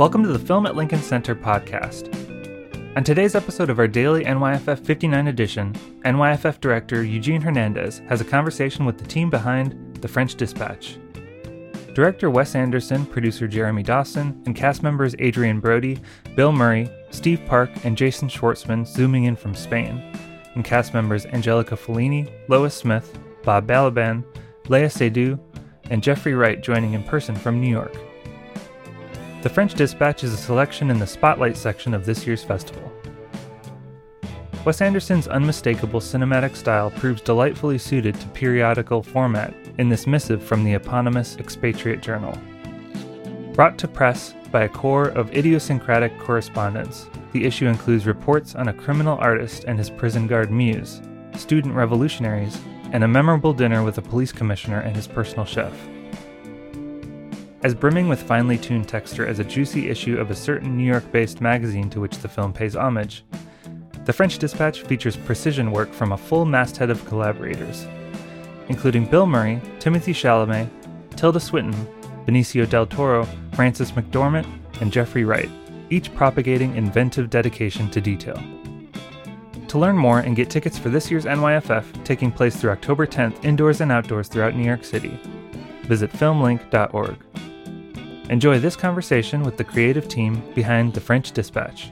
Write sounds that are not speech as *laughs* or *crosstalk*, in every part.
Welcome to the Film at Lincoln Center podcast. On today's episode of our daily NYFF 59 edition, NYFF director Eugene Hernandez has a conversation with the team behind The French Dispatch. Director Wes Anderson, producer Jeremy Dawson, and cast members Adrien Brody, Bill Murray, Steve Park, and Jason Schwartzman zooming in from Spain, and cast members Anjelica Fellini, Lois Smith, Bob Balaban, Léa Seydoux, and Jeffrey Wright joining in person from New York. The French Dispatch is a selection in the Spotlight section of this year's festival. Wes Anderson's unmistakable cinematic style proves delightfully suited to periodical format in this missive from the eponymous expatriate journal. Brought to press by a corps of idiosyncratic correspondents, the issue includes reports on a criminal artist and his prison guard muse, student revolutionaries, and a memorable dinner with a police commissioner and his personal chef. As brimming with finely tuned texture as a juicy issue of a certain New York based magazine to which the film pays homage, The French Dispatch features precision work from a full masthead of collaborators, including Bill Murray, Timothée Chalamet, Tilda Swinton, Benicio del Toro, Frances McDormand, and Jeffrey Wright, each propagating inventive dedication to detail. To learn more and get tickets for this year's NYFF, taking place through October 10th indoors and outdoors throughout New York City, visit filmlinc.org. Enjoy this conversation with the creative team behind The French Dispatch.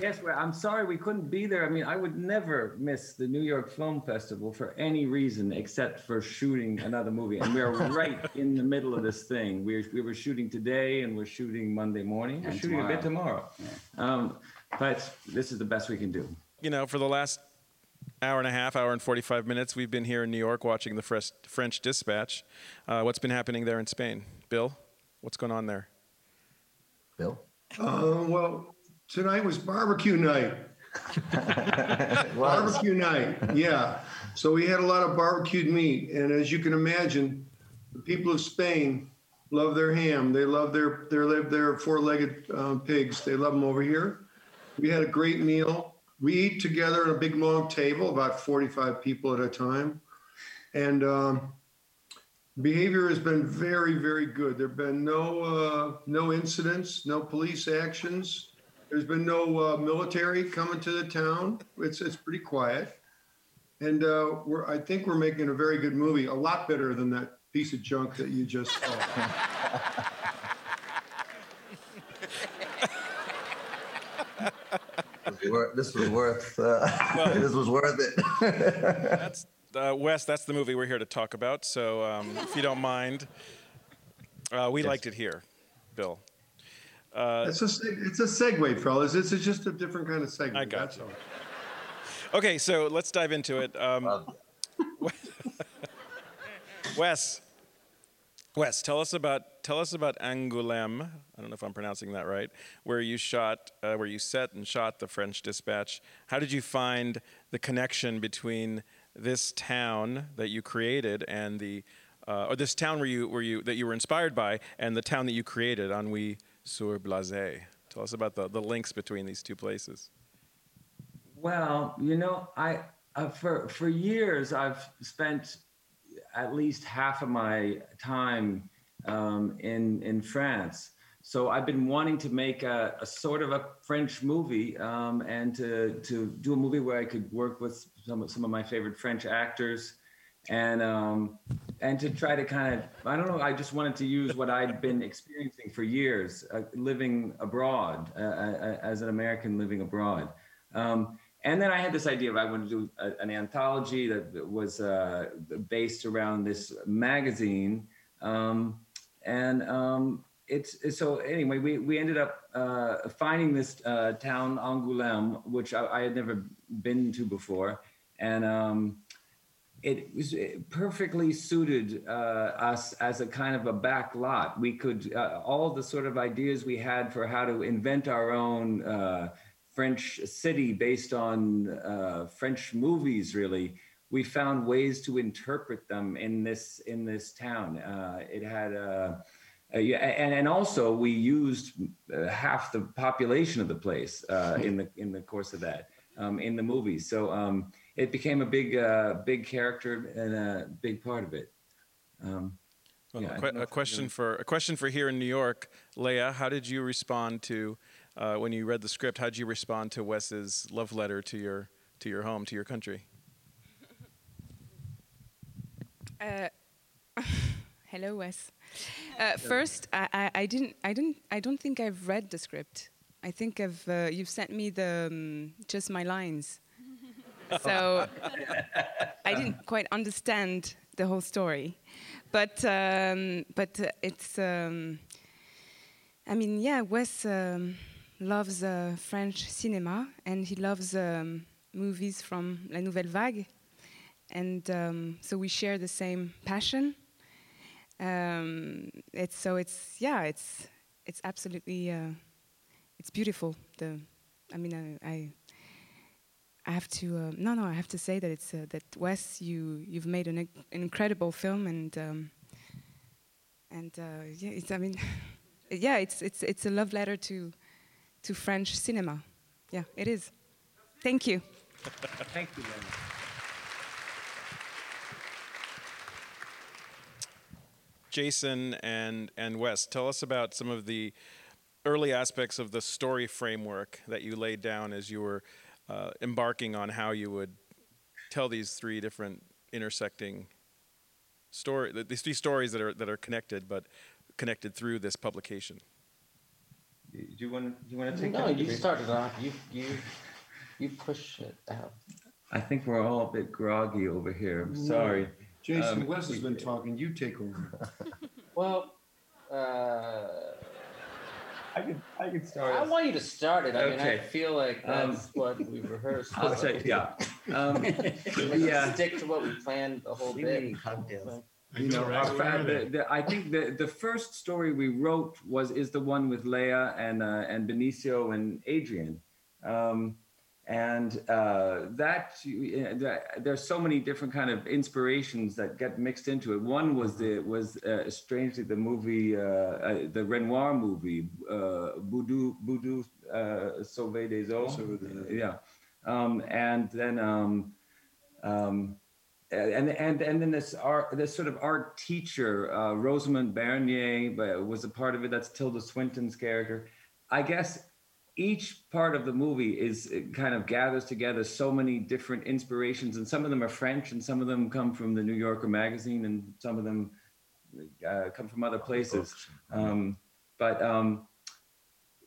Yes, well, I'm sorry we couldn't be there. I mean, I would never miss the New York Film Festival for any reason except for shooting another movie. And we're *laughs* right in the middle of this thing. We're, we were shooting today and we're shooting Monday morning. We're And shooting a bit tomorrow. tomorrow. Um, but this is the best we can do. you know, for the last hour and a half, hour and 45 minutes, we've been here in New York watching the Fres- French Dispatch. Uh, what's been happening there in Spain? Bill, what's going on there? Bill? Uh, well, tonight was barbecue night. *laughs* Was. Barbecue night, yeah. So we had a lot of barbecued meat, and as you can imagine, the people of Spain love their ham. They love their their their four-legged um, pigs. They love them over here. We had a great meal. We eat together at a big long table, about 45 people at a time, and um, behavior has been very, very good. There've been no uh, no incidents, no police actions. There's been no uh, military coming to the town. It's it's pretty quiet, and uh, we're I think we're making a very good movie, a lot better than that piece of junk that you just saw. *laughs* This was worth- This was worth, uh, *laughs* this was worth it. *laughs* That's uh, Wes. That's the movie we're here to talk about. So, um, if you don't mind, uh, we liked it here, Bill. It's a seg- it's a segue, fellas. It's, it's just a different kind of segue. I got that's you. all. Okay, so let's dive into it. Um, *laughs* Wes, Wes, tell us about tell us about Angoulême. I don't know if I'm pronouncing that right. Where you shot, uh, where you set and shot the French Dispatch. How did you find the connection between this town that you created and the, uh, or this town where you where you that you were inspired by, and the town that you created, Ennui sur Blasé? Tell us about the, the links between these two places. Well, you know, I uh, for for years I've spent at least half of my time um, in in France. So I've been wanting to make a, a sort of a French movie um, and to to do a movie where I could work with some of, some of my favorite French actors and um, and to try to kind of I don't know I just wanted to use what I'd been experiencing for years uh, living abroad uh, uh, as an American living abroad. Um, and then I had this idea of I wanted to do a, an anthology that was uh, based around this magazine, um, and um, it's, so anyway. We we ended up uh, finding this uh, town Angoulême, which I, I had never been to before, and um, it was perfectly suited uh, us as a kind of a back lot. We could uh, all the sort of ideas we had for how to invent our own uh, French city based on uh, French movies. Really, we found ways to interpret them in this in this town. Uh, it had a uh, yeah, and, and also we used uh, half the population of the place uh, in the in the course of that um, in the movie. So um, it became a big uh, big character and a big part of it. Um, Well, yeah, a, a question for a question for here in New York, Léa. How did you respond to uh, when you read the script? How did you respond to Wes's love letter to your to your home, to your country? Uh, *laughs* hello, Wes. Uh, first, I, I, I didn't, I didn't, I don't think I've read the script. I think I've, uh, you've sent me the um, just my lines, *laughs* so I didn't quite understand the whole story. But um, but uh, it's, um, I mean, yeah, Wes um, loves uh, French cinema and he loves um, movies from La Nouvelle Vague and um, so we share the same passion. Um, it's so it's yeah, it's it's absolutely uh, it's beautiful. The I mean I I, I have to uh, no no I have to say that it's uh, that Wes you you've made an, incredible film and um, and uh, yeah it's I mean *laughs* yeah it's it's it's a love letter to to French cinema. Yeah, it is. Thank you. *laughs* Thank you, Leonard. Jason and and Wes, tell us about some of the early aspects of the story framework that you laid down as you were uh, embarking on how you would tell these three different intersecting story these three stories that are that are connected but connected through this publication. Do you want do you want to take No, that? you started off. You you you push it out. I think we're all a bit groggy over here. I'm sorry. Jason Um, Wes has been talking. You take over. *laughs* Well, uh, I can I could start. I us. want you to start it. I mean, I feel like Um, that's what we rehearsed. I'll tell you. Yeah. Um, *laughs* Let's yeah. stick to what we planned the whole We bit. cocktails. you know, our fa- the, the, I think the, the first story we wrote was is the one with Léa and uh, and Benicio and Adrien, um, and uh, that, uh, that there's so many different kind of inspirations that get mixed into it. One was the was uh, strangely the movie uh, uh, the Renoir movie uh, Boudu Boudu uh, Sauvé des Eaux, Sauvé des Eaux. yeah, um, and then. Um, um, and and and then this art this sort of art teacher uh, Rosamond Bernier was a part of it. That's Tilda Swinton's character. I guess each part of the movie is kind of gathers together so many different inspirations, and some of them are French, and some of them come from the New Yorker magazine, and some of them uh, come from other places. Um, but um,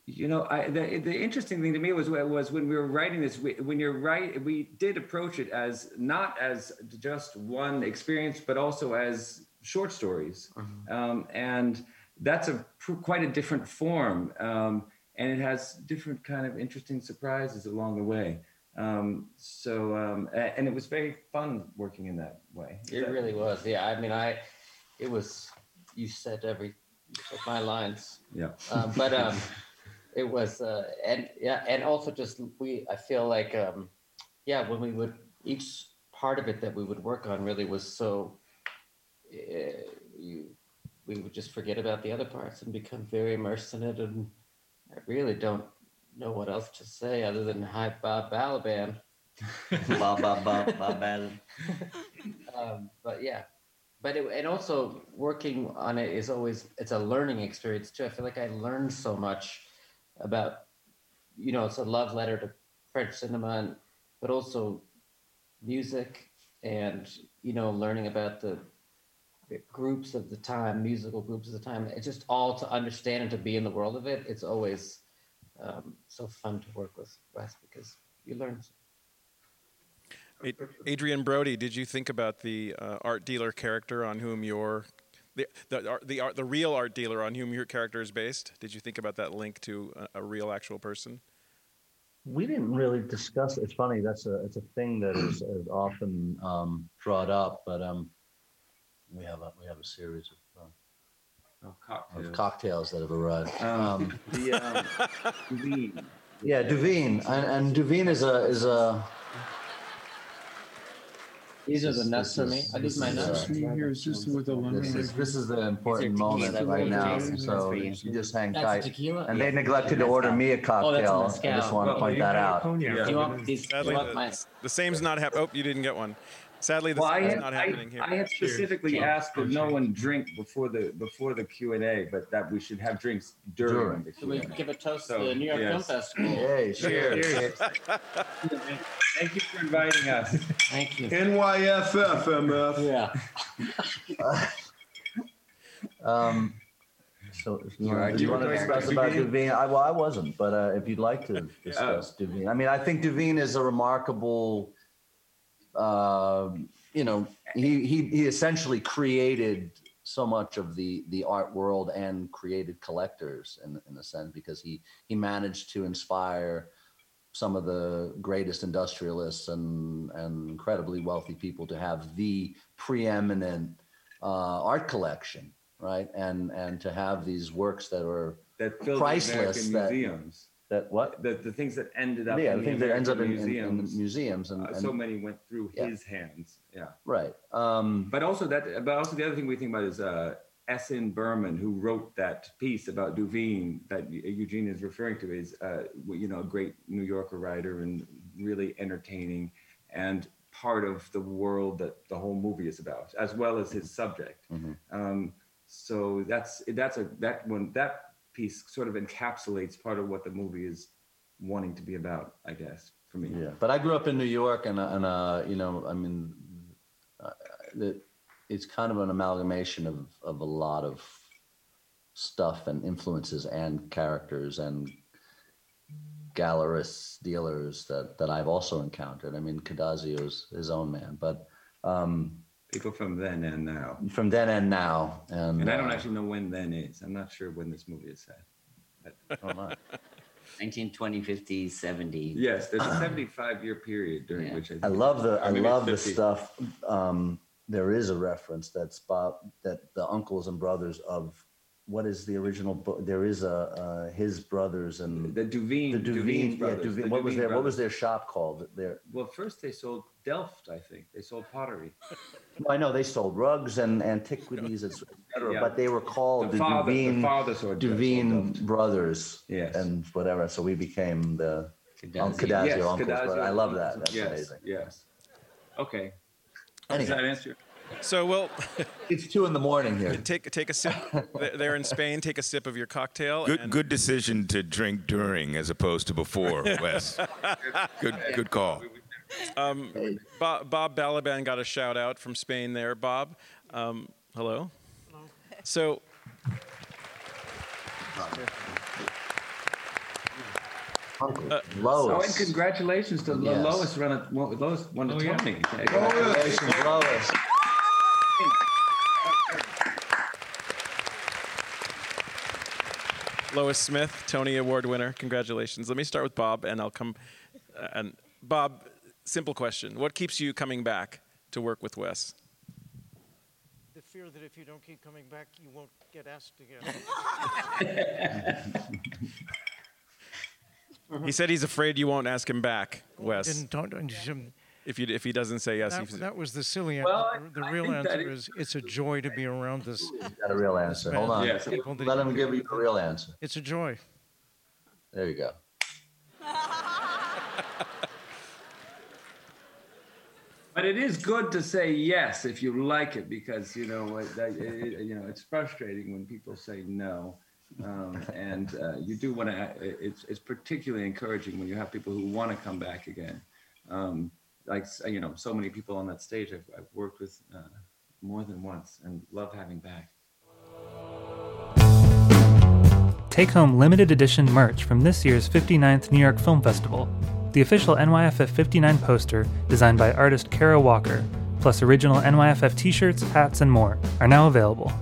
you know, I, the the interesting thing to me was was when we were writing this. We, when you're right, we did approach it as not as just one experience, but also as short stories, um, and that's a pr- quite a different form, um, and it has different kind of interesting surprises along the way. Um, so, um, and it was very fun working in that way. It really was. Yeah, I mean, I. It was. You said every. You said my lines. yeah. um, but um, it was uh, and yeah, and also just we. I feel like um, yeah, when we would each part of it that we would work on really was so. Uh, you, we would just forget about the other parts and become very immersed in it, and I really don't know what else to say other than hi Bob Balaban. ba ba ba ba ba. um, but yeah but it, and also working on it is always it's a learning experience too i feel like i learned so much about you know it's a love letter to french cinema and, but also music and you know learning about the groups of the time musical groups of the time it's just all to understand and to be in the world of it it's always um, so fun to work with wes because you learn Adrien Brody, did you think about the uh, art dealer character on whom your the the art, the art, the real art dealer on whom your character is based? Did you think about that link to a, a real actual person? We didn't really discuss. It's funny. That's a it's a thing that is, is often um, brought up, but um, we have a we have a series of, uh, Oh, cocktails. of cocktails that have arrived. Um, Um, the, um, Duveen. yeah, Duveen, and, and Duveen is a is a These are the nuts for me. I this leave my is, nuts. uh, Here is just with the lemon. This is, this is the important tequila, moment that's right now, Jason, so for you. you just hang That's tight. tequila. And Yeah. they neglected to order me a Oh, that's a cocktail. I mezcal. just want to Well, point that out. Yeah. You want these? You Sadly, want the, my? the same's not happening. Oh, you didn't get one. Sadly, the Well, I same's had, not I, happening here. I had specifically Cheers. asked that no one drink before the before the Q and A, but that we should have drinks during, During. the Q&A. give a toast So, to the New York Film. Festival. Yay, Cheers. *laughs* Thank you for inviting us. Thank you. NYFF, MF. Yeah. *laughs* Um, so, if you Sure, want- do do you you want to discuss about about Duveen? I, well, I wasn't, but uh, if you'd like to discuss Duveen, I mean, I think Duveen is a remarkable, um, you know, he, he, he essentially created so much of the, the art world and created collectors in, in a sense, because he, he managed to inspire some of the greatest industrialists and, and incredibly wealthy people to have the preeminent uh, art collection, right? And and to have these works that are That Priceless, the American that- museums. That what? The, the things that ended up Yeah, in the things that ends up in, in, in museums. museums and, uh, and so many went through Yeah. his hands. Yeah. right. Um, But also that, but also the other thing we think about is uh, S.N. Behrman, who wrote that piece about Duveen that Eugene is referring to, is uh, you know a great New Yorker writer and really entertaining and part of the world that the whole movie is about, as well as his subject. Mhm. Um, so that's that's a that one that piece sort of encapsulates part of what the movie is wanting to be about, I guess, for me. Yeah, but I grew up in New York, and and uh, you know, I mean, uh, it, it's kind of an amalgamation of of a lot of stuff and influences and characters and gallerists, dealers that that I've also encountered. I mean, Cadazio's his own man, but um, People from then and now. from then and now, and, And I don't uh, actually know when then is. I'm not sure when this movie is set. *laughs* oh my. 1920, 50s, 70s. Yes, there's a *clears throat* 75 year period during Yeah. which I, I love the or I maybe love the stuff. Um, there is a reference that's Bob that the uncles and brothers of what is the original book? There is a uh, his brothers and The Duveen, the Duveen. Yeah, brothers. Duveen. the What was Duveen their What was their shop called? Their Well, first they sold Delft, I think. They sold pottery. no, I know they sold rugs and antiquities, et cetera, Yeah. but they were called The the, father, the Duveen father sold sold Duveen brothers Yes. and whatever. So we became the Cadazio. Yes, uncles. Cadazio but I love that. That's yes, amazing. Yes. Okay. Does Anyway, that answer? So, well, *laughs* it's two in the morning here. take take a sip. *laughs* Th- There in Spain, take a sip of your cocktail. Good, and good decision to drink during as opposed to before, Wes. *laughs* good, good call. Bob, Bob Balaban got a shout out from Spain there. Bob, um, hello. So, Oh, and congratulations to Lo- Yes. Lois. Run a, Lo- Lois won a Oh, yeah. Congratulations, Lois. Lois Smith, Tony Award winner. Congratulations. Let me start with Bob, and I'll come. uh, And Bob, simple question: What keeps you coming back to work with Wes? The fear that if you don't keep coming back, you won't get asked again. *laughs* He said he's afraid you won't ask him back, Wes. Didn't, don't, don't- you- If you if he doesn't say yes, that, that was the silly Well, answer. The I real think that answer it- is it's a joy to be around this. Got a real answer. Hold on. Yes. people Let you him give you a real answer. It's a joy. There you go. *laughs* But it is good to say yes if you like it because you know it, that- it, you know it's frustrating when people say no, um, and uh, you do want to. It's it's particularly encouraging when you have people who want to come back again. Um, like you know, so many people on that stage I've, I've worked with uh, more than once and love having back. Take home limited edition merch from this year's 59th New York Film Festival. The official NYFF 59 poster, designed by artist Kara Walker, plus original NYFF t shirts, hats, and more, are now available.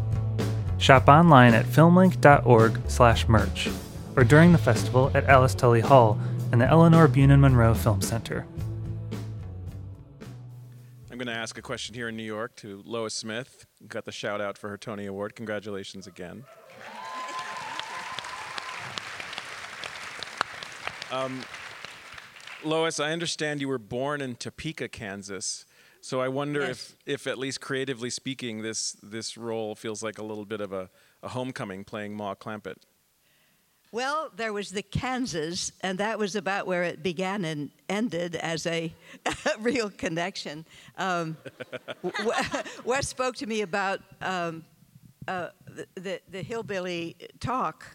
Shop online at filmlinc.org slash merch, or during the festival at Alice Tully Hall and the Eleanor Bunin Monroe Film Center. I'm going to ask a question here in New York to Lois Smith. Got the shout out for her Tony Award. Congratulations again. Um, Lois, I understand you were born in Topeka, Kansas. So I wonder yes. if, if at least creatively speaking, this this role feels like a little bit of a, a homecoming playing Maw Clampette. Well, there was the Kansas, and that was about where it began and ended as a, a *laughs* real connection. Um, *laughs* Wes spoke to me about um, uh, the, the, the hillbilly talk.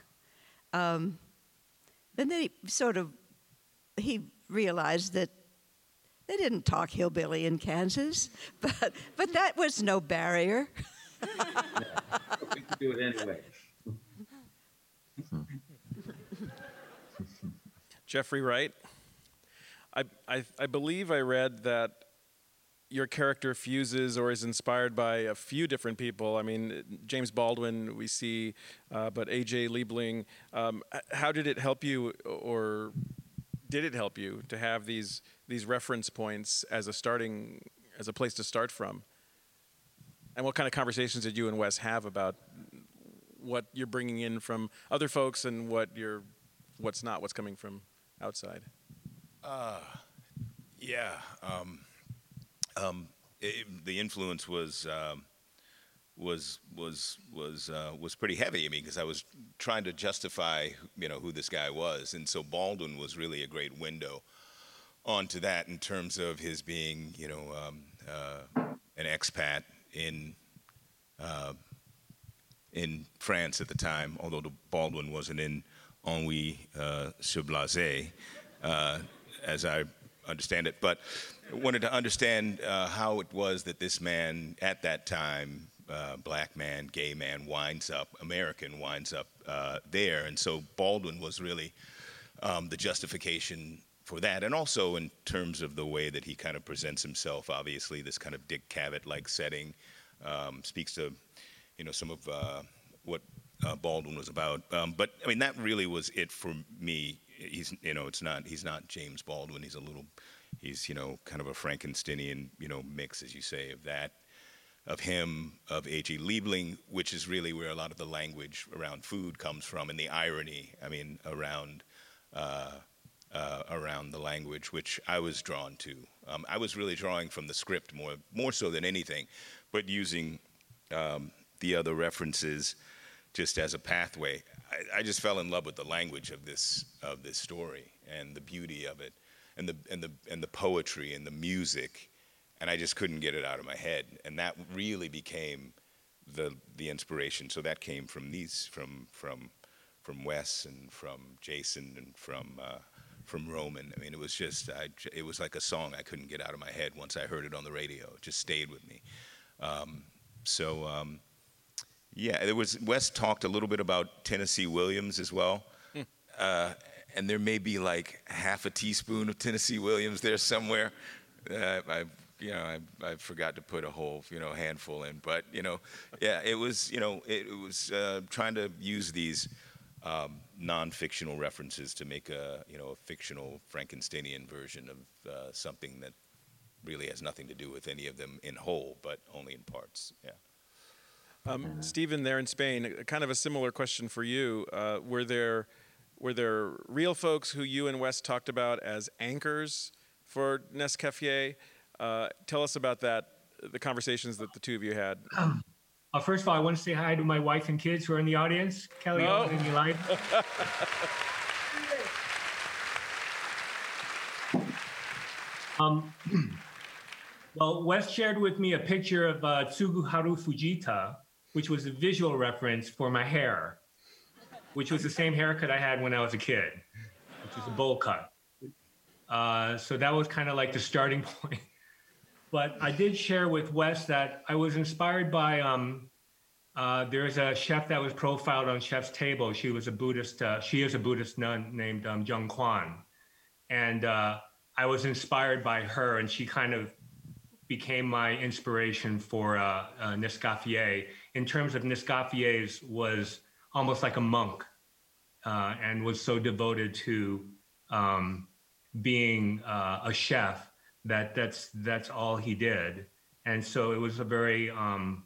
Um, then he sort of he realized that they didn't talk hillbilly in Kansas, *laughs* but but that was no barrier. we could do it anyway. Jeffrey Wright, I, I, I believe I read that your character fuses or is inspired by a few different people. I mean, James Baldwin, we see, uh, but AJ Liebling. Um, how did it help you, or did it help you to have these these reference points as a starting, as a place to start from? And what kind of conversations did you and Wes have about what you're bringing in from other folks and what you're, what's not, what's coming from outside? Uh, yeah. Um, um, it, the influence was um, was was was uh, was pretty heavy. I mean, because I was trying to justify, you know, who this guy was, and so Baldwin was really a great window onto that in terms of his being, you know, um, uh, an expat in uh, in France at the time. Although Baldwin wasn't in Ennui uh, sur Blasé, uh, as I understand it, but wanted to understand uh, how it was that this man at that time uh, black man, gay man winds up, American winds up uh, there. And so Baldwin was really um, the justification for that. And also in terms of the way that he kind of presents himself, obviously, this kind of Dick Cavett like setting um, speaks to, you know, some of uh, what uh, Baldwin was about. Um, but I mean, that really was it for me. He's, you know, it's not, he's not James Baldwin. He's a little, he's, you know, kind of a Frankensteinian, you know, mix, as you say, of that of him, of A.J. Liebling, which is really where a lot of the language around food comes from, and the irony, I mean, around uh, uh, around the language, which I was drawn to. Um, I was really drawing from the script more more so than anything, but using um, the other references just as a pathway. I, I, just fell in love with the language of this of this story and the beauty of it, and the and the and the poetry and the music and I just couldn't get it out of my head. And that really became the the inspiration. So that came from these from from from Wes and from Jason and from uh, from Roman. I mean, it was just I, it was like a song I couldn't get out of my head once I heard it on the radio. It just stayed with me. Um, so um, yeah, there was Wes talked a little bit about Tennessee Williams as well. Hmm. Uh, and there may be like half a teaspoon of Tennessee Williams there somewhere. Uh, I you know, I, I forgot to put a whole, you know, handful in. But, you know, yeah, it was, you know, it, it was uh, trying to use these um, non-fictional references to make a, you know, a fictional Frankensteinian version of uh, something that really has nothing to do with any of them in whole, but only in parts. Yeah. Um, Stephen, there in Spain, kind of a similar question for you. Uh, were there were there real folks who you and Wes talked about as anchors for Nescafe? Uh, tell us about that, the conversations that the two of you had. *clears throat* Uh, first of all, I want to say hi to my wife and kids who are in the audience. Kelly, in your life. *laughs* um, *clears throat* well, Wes shared with me a picture of uh, Tsuguharu Foujita, which was a visual reference for my hair, which was the same haircut I had when I was a kid, which was a bowl cut. Uh, so that was kind of like the starting *laughs* point. But I did share with Wes that I was inspired by um, uh, there's a chef that was profiled on Chef's Table. She was a Buddhist. Uh, she is a Buddhist nun named um, Jeong Kwan, and uh, I was inspired by her, and she kind of became my inspiration for uh, uh, Nescaffier. In terms of Nescaffier's, was almost like a monk, uh, and was so devoted to um, being uh, a chef that that's that's all he did. And so it was a very um,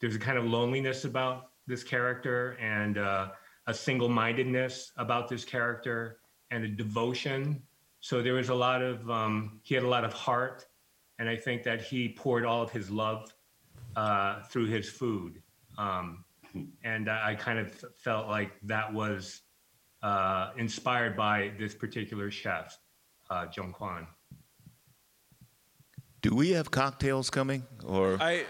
there's a kind of loneliness about this character and uh, a single-mindedness about this character and a devotion. So there was a lot of um, he had a lot of heart and I think that he poured all of his love uh, through his food. Um, and I, I kind of felt like that was uh, inspired by this particular chef, uh, Jeong Kwan. Do we have cocktails coming, or I.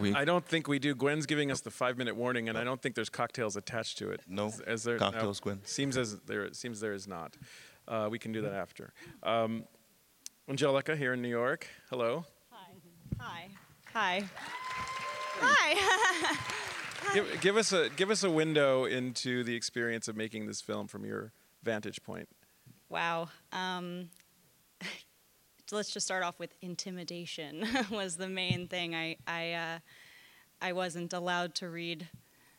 we? I don't think we do. Gwen's giving us the five-minute warning, and I don't think there's cocktails attached to it. No as there cocktails, no. Gwen? Seems as there seems there is not. Uh, we can do that after. Um, Anjelica here in New York. Hello. Hi. Hi. Hi. *laughs* Give, give us a give us a window into the experience of making this film from your vantage point. wow. Um, *laughs* let's just start off with intimidation *laughs* was the main thing. I I uh, I wasn't allowed to read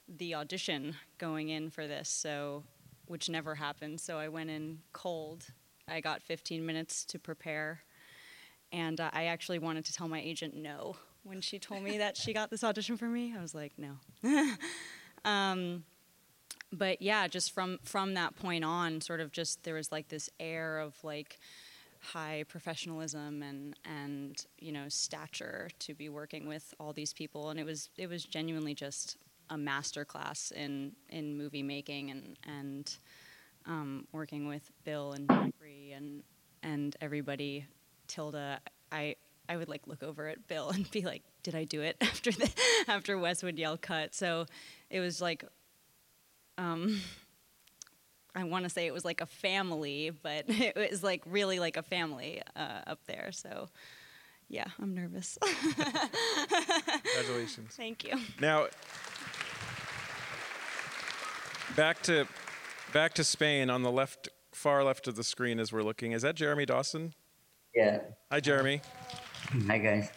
the audition going in for this, so which never happened. So I went in cold. I got 15 minutes to prepare, and uh, I actually wanted to tell my agent no when she told me that she got this audition for me. I was like, no. *laughs* um, but yeah, just from from that point on, sort of just there was like this air of like high professionalism and and you know stature to be working with all these people, and it was it was genuinely just a master class in in movie making and and um, working with Bill and Jeffrey and and everybody. Tilda, I I would like look over at Bill *laughs* and be like, "Did I do it?" *laughs* After the after Wes would yell cut. So it was like, um, I want to say it was like a family, but *laughs* it was like really like a family uh, up there. So yeah, I'm nervous. Congratulations. Thank you. Now, back to back to Spain on the left, far left of the screen as we're looking. Is that Jeremy Dawson? Yeah. Hi, Jeremy. Hi, guys.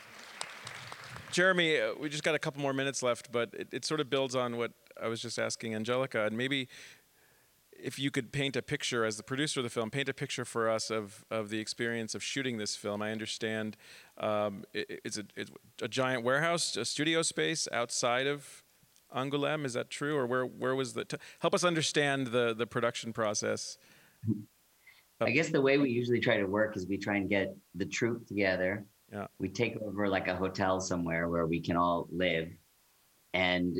Jeremy, uh, we just got a couple more minutes left, but it, it sort of builds on what I was just asking Anjelica, and maybe if you could paint a picture as the producer of the film, paint a picture for us of, of the experience of shooting this film. I understand um, it, it's, a, it's a giant warehouse, a studio space outside of Angoulême. Is that true, or where where was the? T- help us understand the the production process. I guess the way we usually try to work is we try and get the troupe together. Yeah. We take over like a hotel somewhere where we can all live, and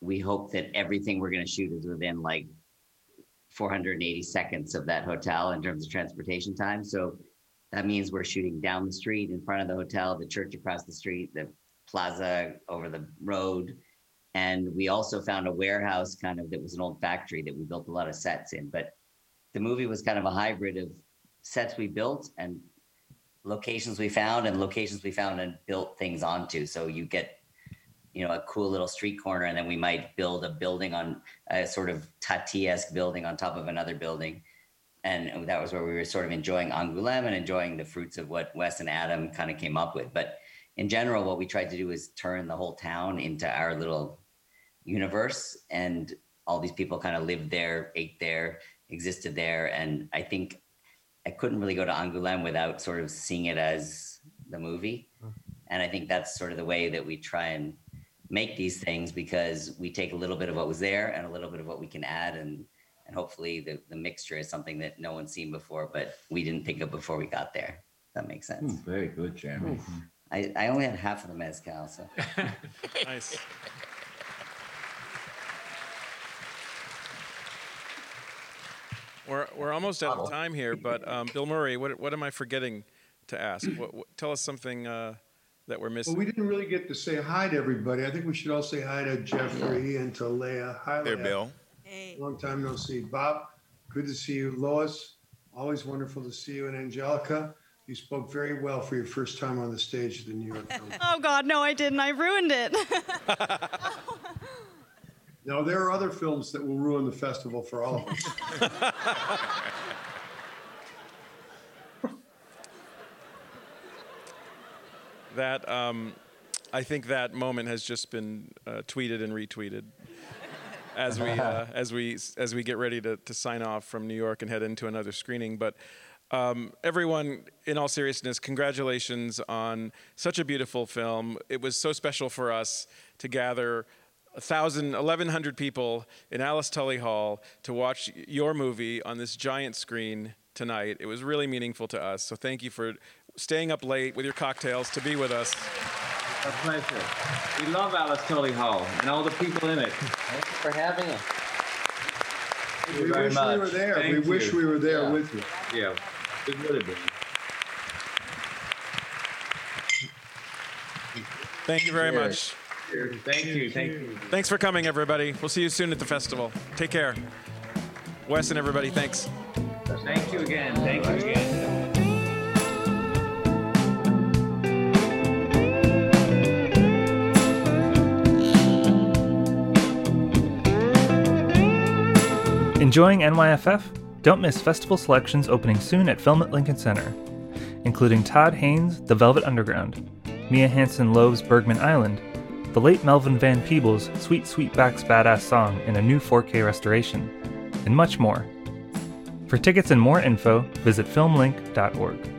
we hope that everything we're going to shoot is within like 480 seconds of that hotel in terms of transportation time. So that means we're shooting down the street in front of the hotel, the church across the street, the plaza over the road. And we also found a warehouse kind of that was an old factory that we built a lot of sets in. But the movie was kind of a hybrid of sets we built and locations we found and locations we found and built things onto. So you get, you know, a cool little street corner, and then we might build a building on a sort of Tati-esque building on top of another building. And that was where we were sort of enjoying Angoulême and enjoying the fruits of what Wes and Adam kind of came up with. But in general, what we tried to do is turn the whole town into our little universe. And all these people kind of lived there, ate there, existed there. And I think I couldn't really go to Angoulême without sort of seeing it as the movie. Hmm. And I think that's sort of the way that we try and make these things because we take a little bit of what was there and a little bit of what we can add and and hopefully the, the mixture is something that no one's seen before, but we didn't think of before we got there. That makes sense. Hmm, very good, Jeremy. Hmm. I, I only had half of the mezcal, so *laughs* nice. We're, we're almost out of time here, but um, Bill Murray, what, what am I forgetting to ask? What, what, tell us something uh, that we're missing. Well, we didn't really get to say hi to everybody. I think we should all say hi to Jeffrey and to Léa. Hi, There, Léa. Bill. Hey. Long time no see. Bob, good to see you. Lois, always wonderful to see you. And Anjelica, you spoke very well for your first time on the stage at the New York Film. *laughs* Oh God, no, I didn't. I ruined it. *laughs* now, there are other films that will ruin the festival for all of us. *laughs* That um, I think that moment has just been uh, tweeted and retweeted as we uh, *laughs* as we as we get ready to, to sign off from New York and head into another screening. But um, everyone, in all seriousness, congratulations on such a beautiful film. It was so special for us to gather. 1,000, 1,100 people in Alice Tully Hall to watch your movie on this giant screen tonight. It was really meaningful to us. So thank you for staying up late with your cocktails to be with us. A pleasure. We love Alice Tully Hall and all the people in it. Thank you for having us. Thank you We very wish much. we were there. Thank we wish we were there Yeah. with you. Yeah, it would have been. Thank you very Cheers. much. Cheers. Thank you. Thank you. Thanks for coming, everybody. We'll see you soon at the festival. Take care. Wes and everybody, thanks. Thank you again. Thank you again. Enjoying NYFF? Don't miss festival selections opening soon at Film at Lincoln Center, including Todd Haynes' The Velvet Underground, Mia Hansen Love's Bergman Island, the late Melvin Van Peebles' Sweet Sweetback's Badass Song in a new 4K restoration, and much more. For tickets and more info, visit filmlinc.org.